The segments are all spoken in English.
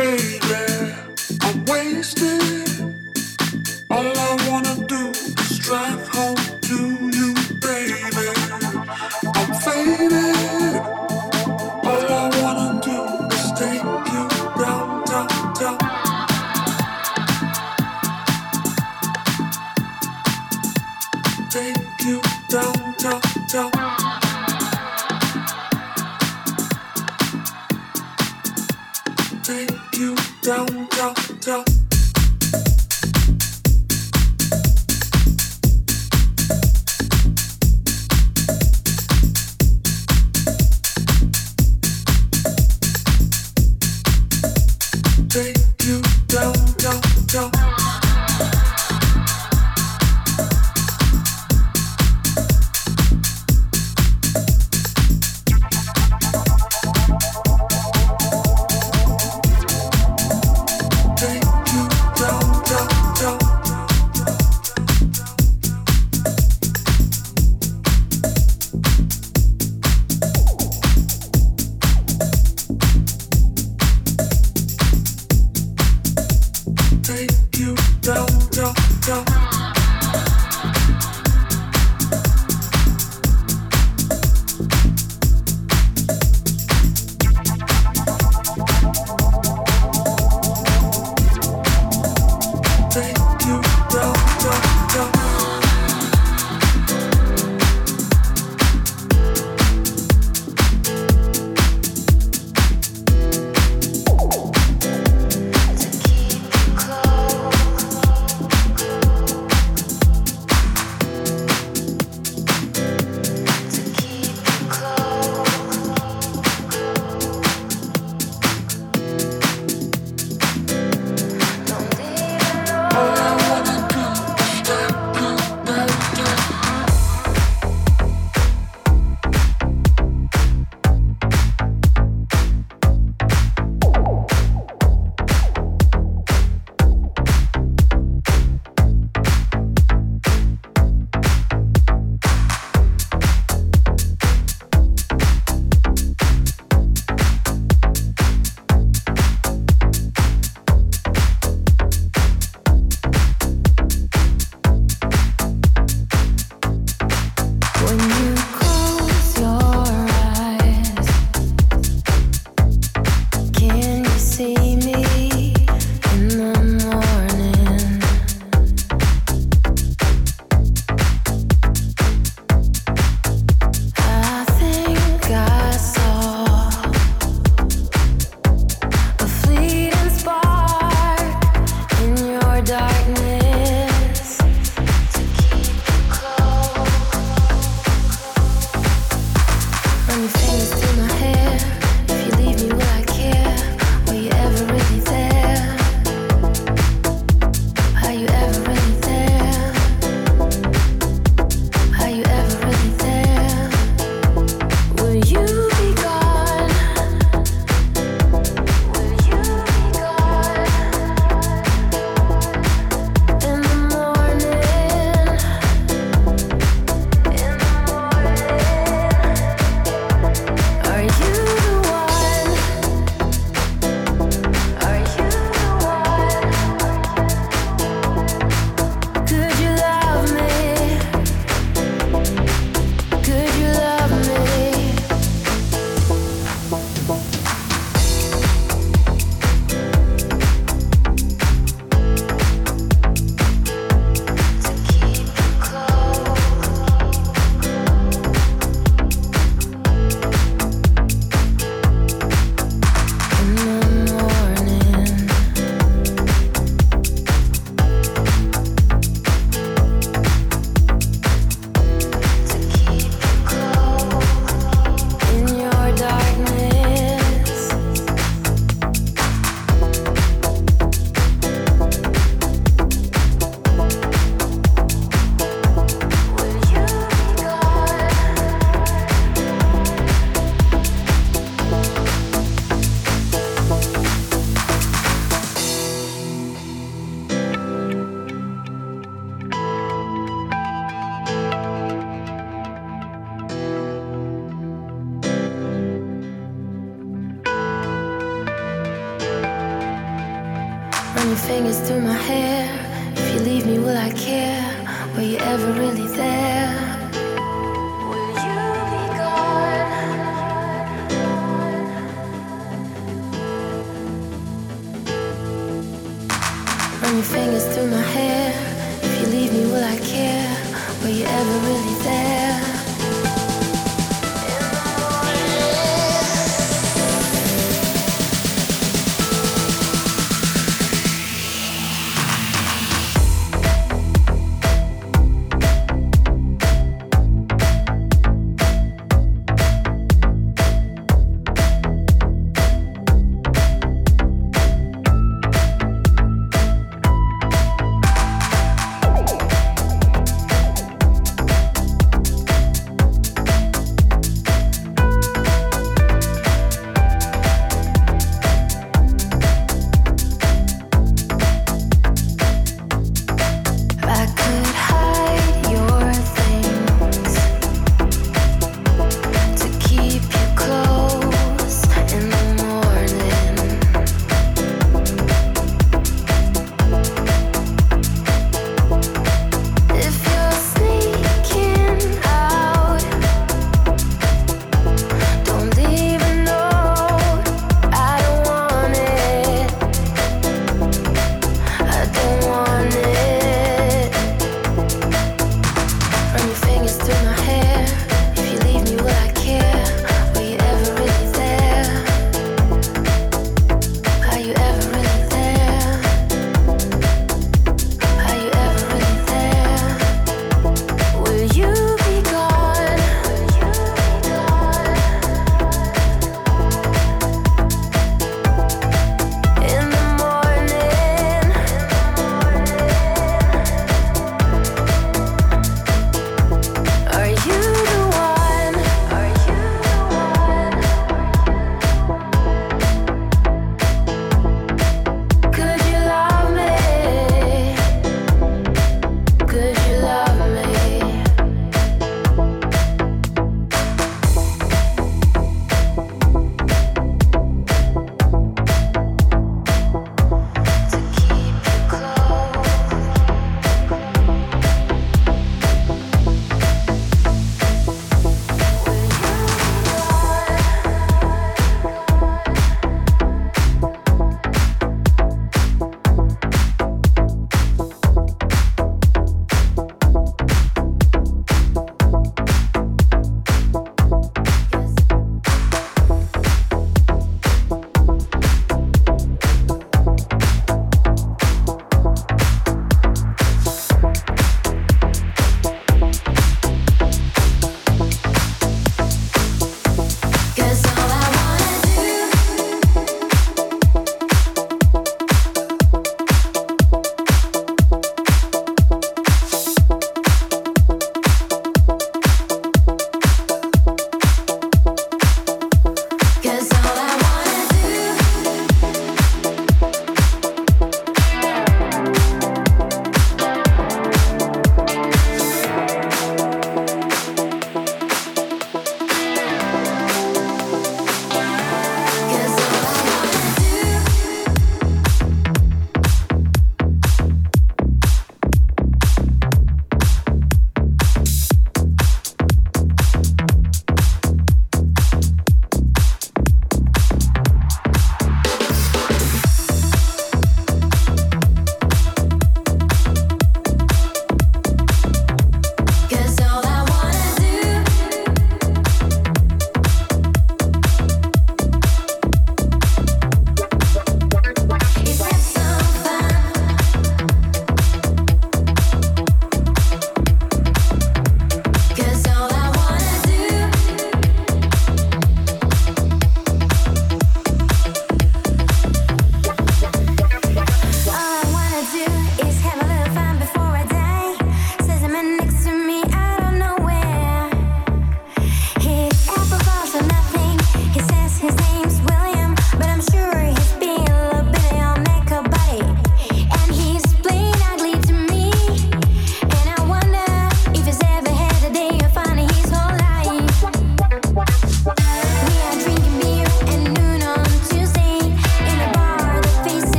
baby. I'm wasting.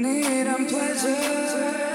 need and pleasure.